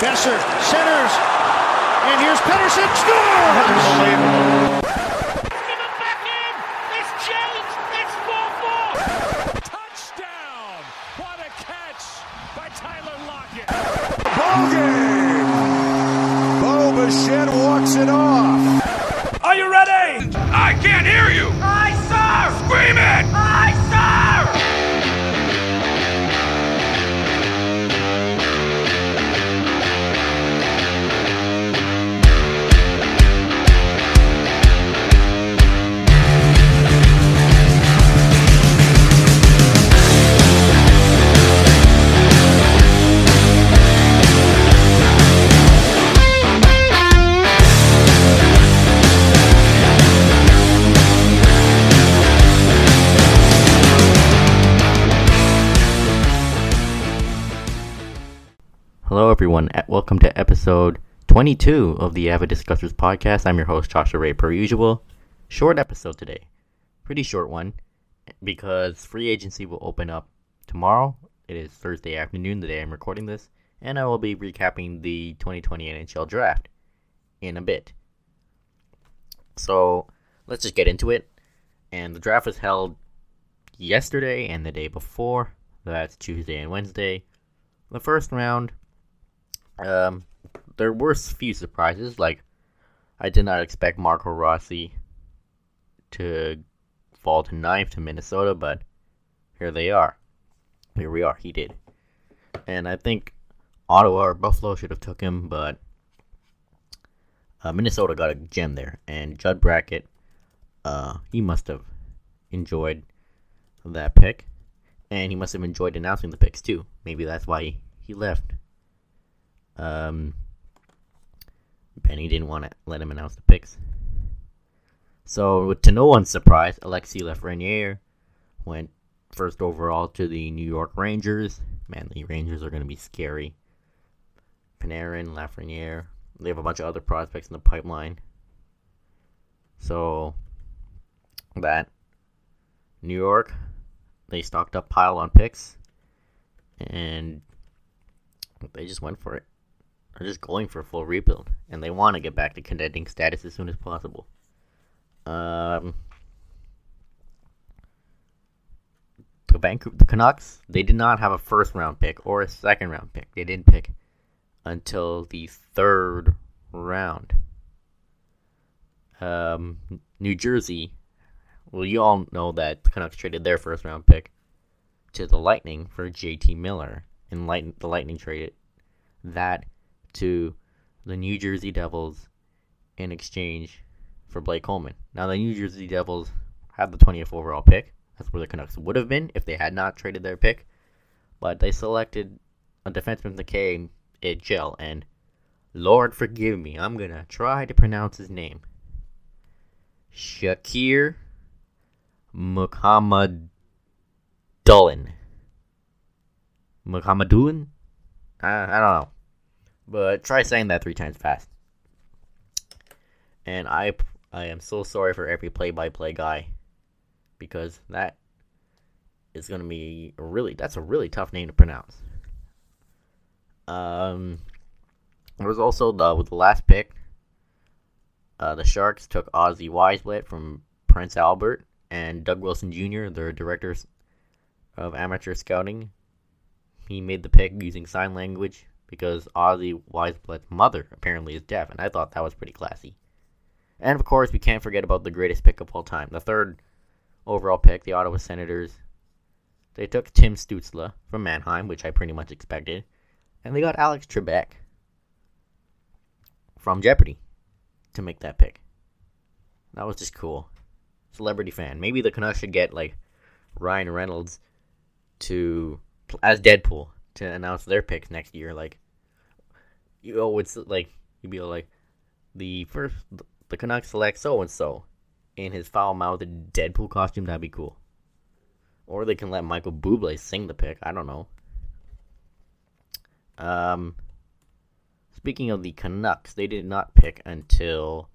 Boeser centers. And here's Pettersson. Scores! Everyone. Welcome to episode 22 of the Avid Discussers podcast. I'm your host, Joshua Ray, per usual. Short episode today. Pretty short one because free agency will open up tomorrow. It is Thursday afternoon, the day I'm recording this, and I will be recapping the 2020 NHL draft in a bit. So let's just get into it. And the draft was held yesterday and the day before. That's Tuesday and Wednesday. The first round, um, there were a few surprises. Like, I did not expect Marco Rossi to fall to ninth to Minnesota, but here they are. Here we are. He did, and I think Ottawa or Buffalo should have took him, but uh, Minnesota got a gem there, and Judd Brackett, uh, he must have enjoyed that pick, and he must have enjoyed announcing the picks too. Maybe that's why he, he left. Um, Benny didn't want to let him announce the picks. So, to no one's surprise, Alexis Lafreniere went first overall to the New York Rangers. Man, the Rangers are going to be scary. Panarin, Lafreniere, they have a bunch of other prospects in the pipeline. So, that New York, they stocked up pile on picks, and they just went for it. They're just going for a full rebuild, and they want to get back to contending status as soon as possible. Um, the Vancouver, the Canucks, they did not have a first round pick or a second round pick. They didn't pick until the third round. Um, New Jersey, well, you all know that the Canucks traded their first round pick to the Lightning for JT Miller, and Light- the Lightning traded that to the New Jersey Devils in exchange for Blake Coleman. Now, the New Jersey Devils have the 20th overall pick. That's where the Canucks would have been if they had not traded their pick. But they selected a defenseman that came it gel, and Lord forgive me, I'm gonna try to pronounce his name. Shakir Muhammadulin. Muhammadulin? I, I don't know. But try saying that three times fast. And I I am so sorry for every play-by-play guy because that is going to be really that's a really tough name to pronounce. Um there was also the with the last pick uh, the Sharks took Ozzy Wiesblatt from Prince Albert and Doug Wilson Jr., their directors of amateur scouting. He made the pick using sign language because Ozzy Wiesblatt's mother apparently is deaf, and I thought that was pretty classy. And of course, we can't forget about the greatest pick of all time, the third overall pick, the Ottawa Senators. They took Tim Stützle from Mannheim, which I pretty much expected, and they got Alex Trebek from Jeopardy to make that pick. That was just cool. Celebrity fan. Maybe the Canucks should get like Ryan Reynolds to as Deadpool to announce their picks next year. Like, you know, it's like you'd be like the first the Canucks select so and so in his foul mouthed Deadpool costume. That'd be cool. Or they can let Michael Bublé sing the pick. I don't know. Um, speaking of the Canucks, they did not pick until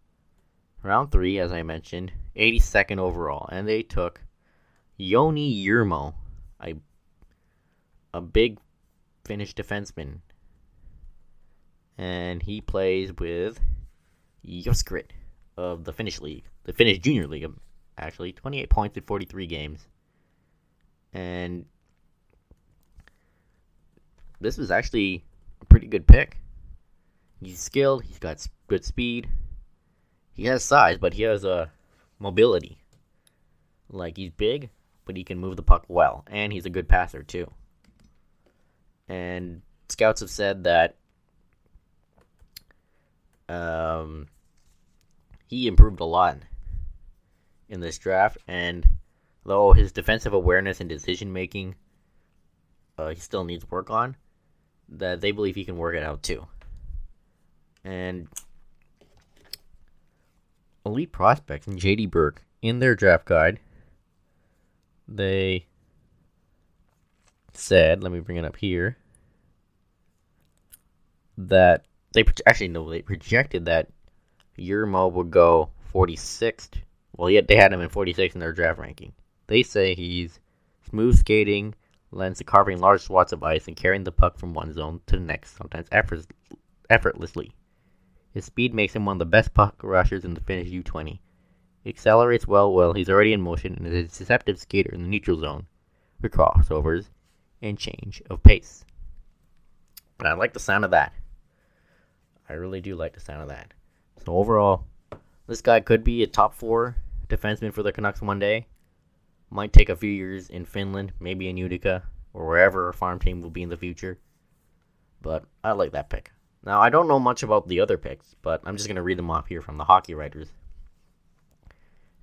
round three, as I mentioned, 82nd overall, and they took Joni Jurmo, a a big Finnish defenseman. And he plays with Jokerit of the Finnish league, the Finnish junior league, actually. 28 points in 43 games. And this was actually a pretty good pick. He's skilled, he's got good speed. He has size, but he has a uh, mobility. Like he's big, but he can move the puck well, and he's a good passer too. And scouts have said that um, he improved a lot in this draft, and though his defensive awareness and decision making, uh, he still needs work on. That they believe he can work it out too. And elite prospects and JD Burke in their draft guide, they said, let me bring it up here, that they actually no, they projected that Jurmo would go 46th. Well, yet they had him in 46th in their draft ranking. They say he's smooth skating, lends to carving large swaths of ice and carrying the puck from one zone to the next, sometimes effort- effortlessly. His speed makes him one of the best puck rushers in the Finnish U20. He accelerates well while he's already in motion and is a deceptive skater in the neutral zone with crossovers and change of pace. And I like the sound of that. I really do like the sound of that. So overall, this guy could be a top four defenseman for the Canucks one day. Might take a few years in Finland, maybe in Utica, or wherever a farm team will be in the future. But I like that pick. Now, I don't know much about the other picks, but I'm just going to read them off here from the hockey writers.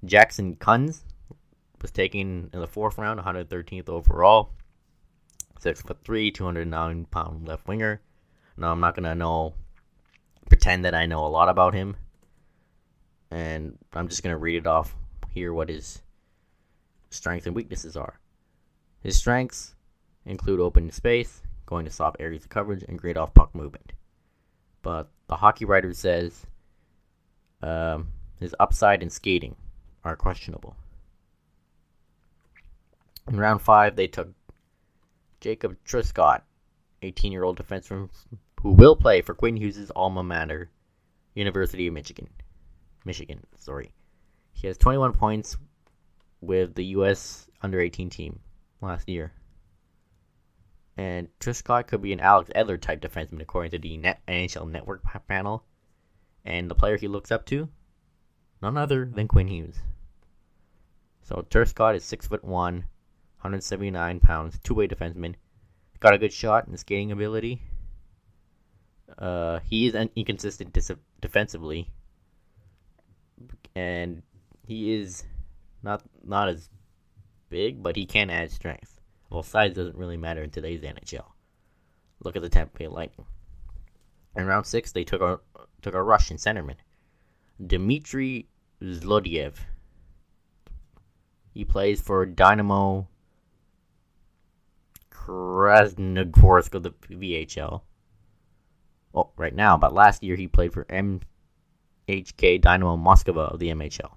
Jackson Kunz was taken in the fourth round, 113th overall. Six foot three, 209 pound left winger. Now I'm not gonna know pretend that I know a lot about him. And I'm just going to read it off here what his strengths and weaknesses are. His strengths include open space, going to soft areas of coverage, and great off puck movement. But the hockey writer says um, his upside and skating are questionable. In round five, they took Jacob Truscott, 18 year old defenseman who will play for Quinn Hughes' alma mater, University of Michigan. Michigan, sorry. He has 21 points with the U.S. under 18 team last year. And Truscott could be an Alex Edler type defenseman according to the Net NHL Network panel. And the player he looks up to, none other than Quinn Hughes. So Truscott is six foot one, 179 pounds, two-way defenseman. Got a good shot and skating ability. Uh, he is inconsistent dis- defensively, and he is not not as big, but he can add strength. Well, size doesn't really matter in today's NHL. Look at the Tampa Bay Lightning. In round six, they took a took a Russian centerman, Dmitry Zlodeyev. He plays for Dynamo Krasnogorsk of the VHL well, right now, but last year he played for MHK Dynamo Moscow of the MHL.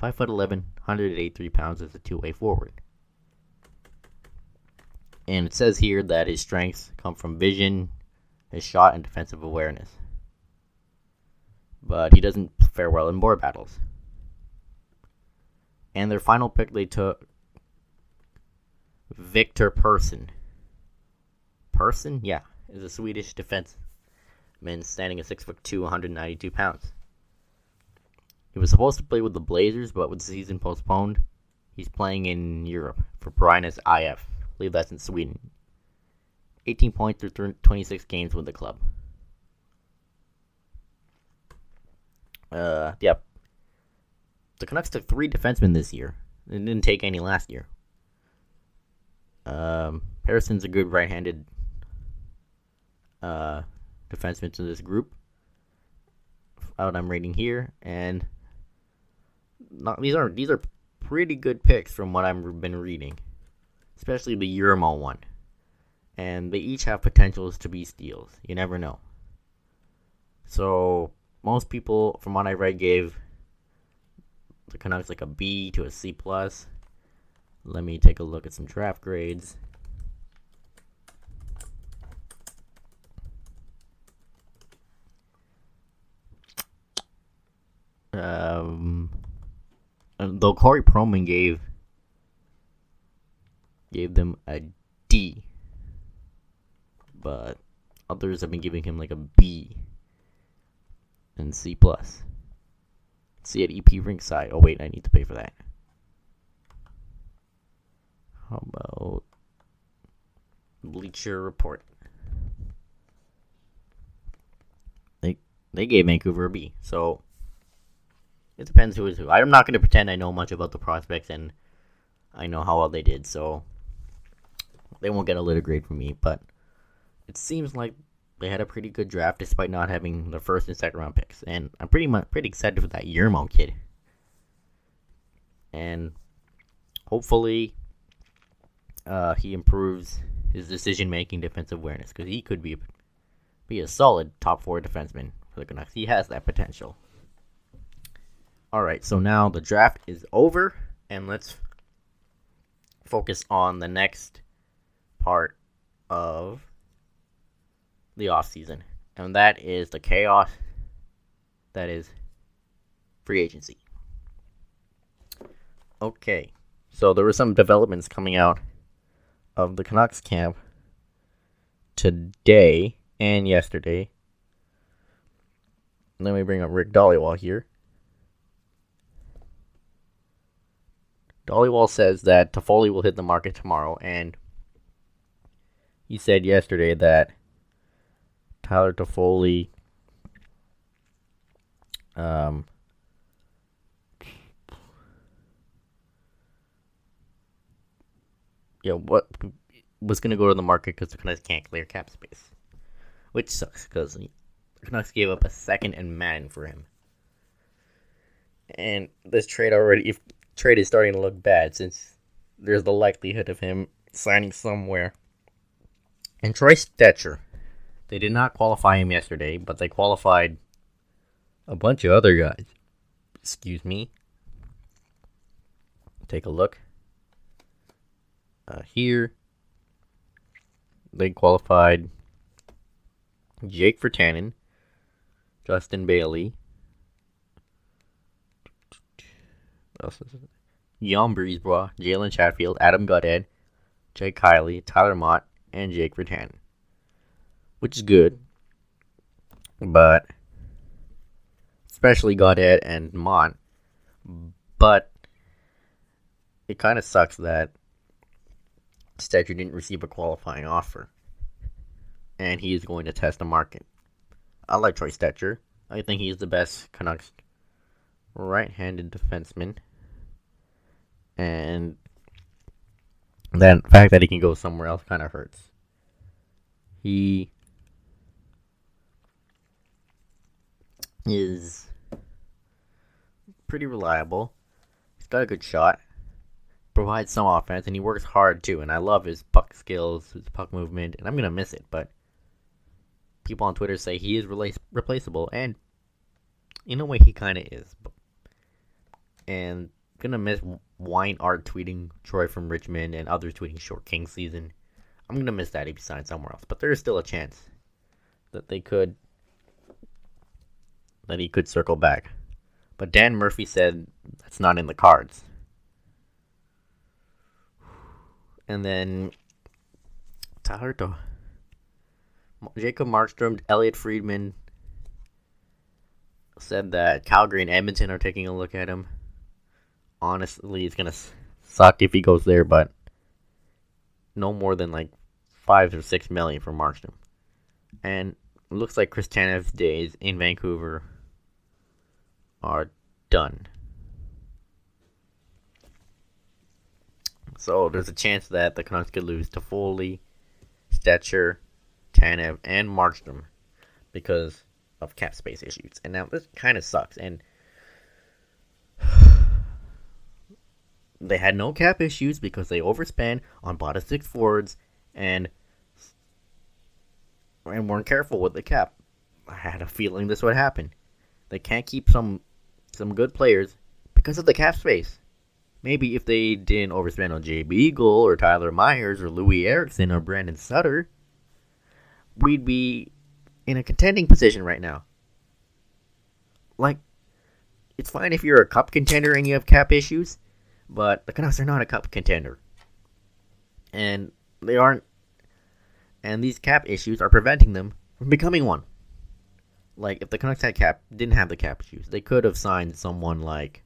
5'11, 183 pounds as a two way forward. And it says here that his strengths come from vision, his shot, and defensive awareness. But he doesn't fare well in board battles. And their final pick they took Viktor Persson. Persson? Yeah, is a Swedish defense standing at 6 foot 2, 192 pounds. He was supposed to play with the Blazers, but with the season postponed, he's playing in Europe for Brynäs IF. I believe that's in Sweden. 18 points through 26 games with the club. Uh, yep. The Canucks took three defensemen this year. They didn't take any last year. Um, Harrison's a good right-handed uh, defensemen to this group. Out I'm rating here, and not these are these are pretty good picks from what I've been reading, especially the Jurmo one. And they each have potentials to be steals. You never know. So most people, from what I read, gave the Canucks like a B to a C plus. Let me take a look at some draft grades. Though Corey Pronman gave gave them a D, but others have been giving him like a B and C plus. See at EP Rinkside. Oh wait, I need to pay for that. How about Bleacher Report? They they gave Vancouver a B, so it depends who is who. I'm not going to pretend I know much about the prospects and I know how well they did, so they won't get a little grade from me. But it seems like they had a pretty good draft despite not having the first and second round picks, and I'm pretty much pretty excited for that Jurmo kid. And hopefully, uh, he improves his decision making, defensive awareness, because he could be be a solid top four defenseman for the Canucks. He has that potential. All right, so now the draft is over, and let's focus on the next part of the off season, and that is the chaos that is free agency. Okay, so there were some developments coming out of the Canucks camp today and yesterday. Let me bring up Rick Dhaliwal here. Dhaliwal says that Toffoli will hit the market tomorrow, and he said yesterday that Tyler Toffoli um, yeah, what was going to go to the market because the Canucks can't clear cap space, which sucks because the Canucks gave up a second and Madden for him, and this trade already if trade is starting to look bad since there's the likelihood of him signing somewhere. And Troy Stecher, they did not qualify him yesterday, but they qualified a bunch of other guys. Excuse me. Take a look. Uh, here, they qualified Jake Virtanen, Justin Bailey, else is it? Jan Brisebois, Jalen Chatfield, Adam Gaudette, Jake Kielly, Tyler Motte, and Jake Virtanen. Which is good. But especially Gaudette and Motte. But it kind of sucks that Stecher didn't receive a qualifying offer. And he is going to test the market. I like Troy Stecher. I think he's the best Canucks right handed defenseman and the fact that he can go somewhere else kind of hurts. He is pretty reliable. He's got a good shot, provides some offense, and he works hard too. And I love his puck skills, his puck movement, and I'm gonna miss it. But people on Twitter say he is replaceable, and in a way, he kind of is. And gonna miss Wine Art tweeting Troy from Richmond and others tweeting Short King season. I'm gonna miss that if he signs somewhere else, but there is still a chance that they could that he could circle back. But Dan Murphy said that's not in the cards. And then Tyler to Jacob Markstrom, Elliotte Friedman said that Calgary and Edmonton are taking a look at him honestly, it's gonna suck if he goes there, but no more than like five or six million for Markstrom. And looks like Chris Tanev's days in Vancouver are done. So there's a chance that the Canucks could lose Toffoli, Stecher, Tanev, and Markstrom because of cap space issues. And now this kind of sucks. And they had no cap issues because they overspent on bought six forwards and and weren't careful with the cap. I had a feeling this would happen. They can't keep some some good players because of the cap space. Maybe if they didn't overspend on Jay Beagle or Tyler Myers or Loui Eriksson or Brandon Sutter, we'd be in a contending position right now. Like it's fine if you're a cup contender and you have cap issues, but the Canucks are not a cup contender. And they aren't and these cap issues are preventing them from becoming one. Like if the Canucks had cap didn't have the cap issues, they could have signed someone like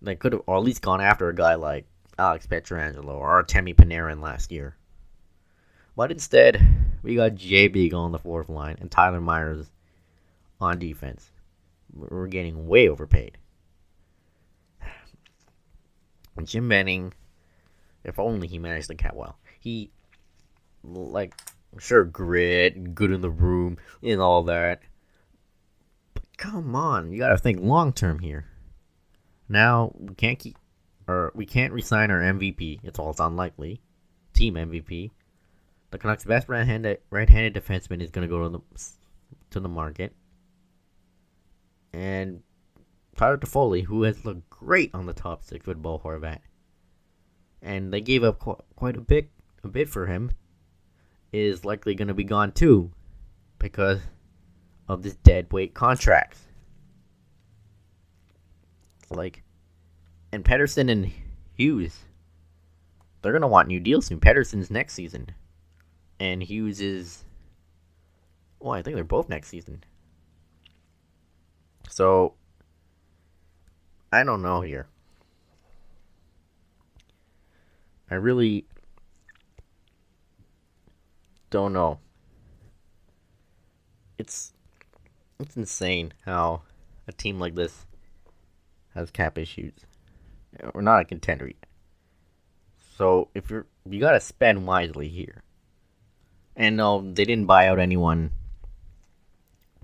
they could have or at least gone after a guy like Alex Pietrangelo or Artemi Panarin last year. But instead, we got Beagle on the fourth line and Tyler Myers on defense. We're getting way overpaid. Jim Benning, if only he managed the cap well. He, like, sure, grit, good in the room, and all that. But come on, you gotta think long term here. Now, we can't keep, or we can't resign our MVP. It's all it's unlikely. Team MVP. The Canucks' best right-handed right-handed defenseman is gonna go to the to the market and Tyler Toffoli, who has looked great on the top six with Bo Horvat, and they gave up qu- quite a bit, a bit for him, is likely going to be gone too, because of this dead weight contract. Like, and Pettersson and Hughes, they're going to want new deals soon. Pettersson's next season, and Hughes is, well, I think they're both next season. So, I don't know here. I really don't know. It's it's insane how a team like this has cap issues. We're not a contender yet. So if you're you gotta spend wisely here. And no, they didn't buy out anyone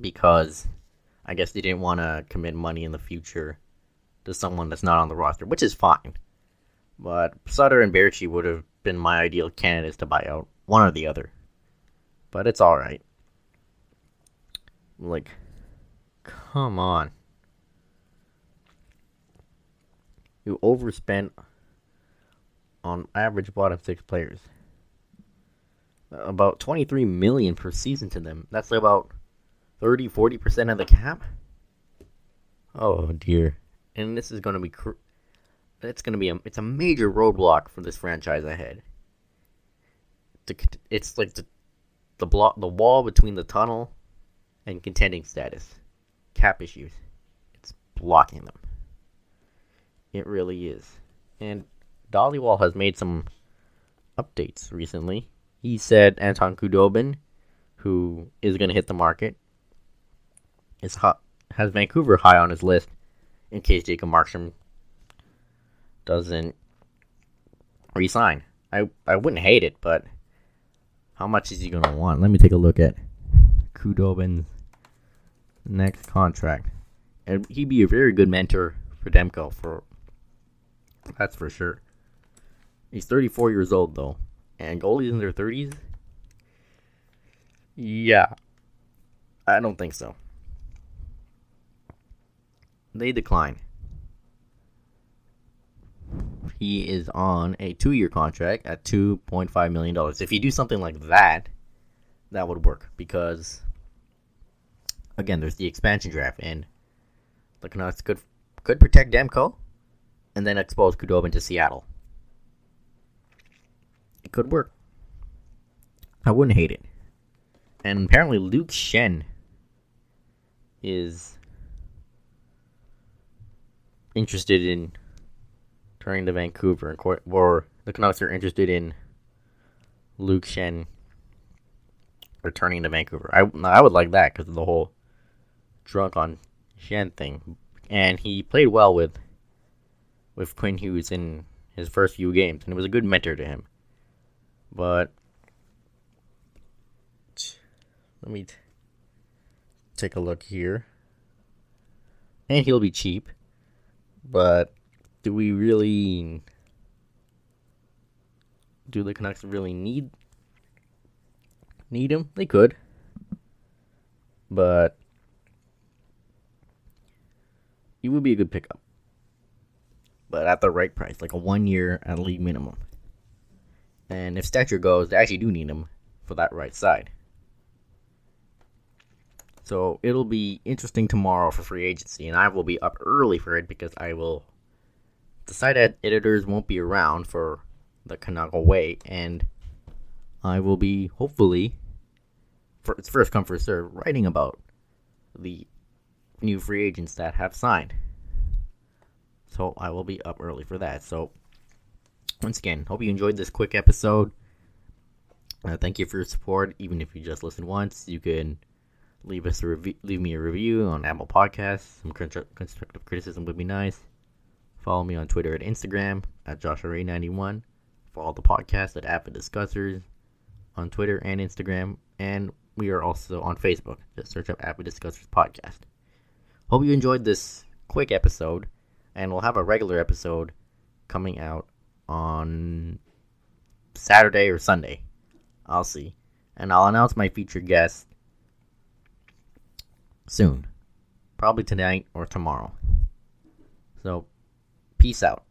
because I guess they didn't want to commit money in the future to someone that's not on the roster, which is fine. But Sutter and Baertschi would have been my ideal candidates to buy out, one or the other. But it's all right. Like, come on. You overspent on average bottom six players. About 23 million per season to them. That's about 30 40% of the cap oh dear and this is going to be cr- it's going to be a it's a major roadblock for this franchise ahead. It's like the the block the wall between the tunnel and contending status. Cap issues. It's blocking them. It really is. And Dhaliwal has made some updates recently. He said Anton Khudobin who is going to hit the market is hot, has Vancouver high on his list in case Jacob Markstrom doesn't resign. I I wouldn't hate it, but how much is he gonna want? Let me take a look at Khudobin's next contract, and he'd be a very good mentor for Demko. For that's for sure. He's 34 years old though, and goalies in their 30s. Yeah, I don't think so they decline. He is on a two year contract at $2.5 million. If you do something like that, that would work because, again, there's the expansion draft, and the Canucks could, could protect Demko and then expose Khudobin to Seattle. It could work. I wouldn't hate it. And apparently, Luke Schenn is interested in turning to Vancouver, and or the Canucks are interested in Luke Schenn returning to Vancouver. I I would like that because of the whole drunk on Schenn thing, and he played well with with Quinn Hughes in his first few games, and it was a good mentor to him. But let me t- take a look here, and he'll be cheap. But do we really do the Canucks really need need him? They could. But he would be a good pickup. But at the right price, like a one year at league minimum. And if Stecher goes, they actually do need him for that right side. So it'll be interesting tomorrow for free agency, and I will be up early for it because I will. The site editors won't be around for the Canuck Way, and I will be hopefully, for it's first come first serve, writing about the new free agents that have signed. So I will be up early for that. So once again, hope you enjoyed this quick episode. Uh, thank you for your support. Even if you just listened once, you can leave us a review, leave me a review on Apple Podcasts. Some constructive criticism would be nice. Follow me on Twitter and Instagram at JoshuaRay91. Follow the podcast at Avid Discussers on Twitter and Instagram, and we are also on Facebook. Just search up Avid Discussers Podcast. Hope you enjoyed this quick episode, and we'll have a regular episode coming out on Saturday or Sunday. I'll see. And I'll announce my featured guest soon. Probably tonight or tomorrow. So, peace out.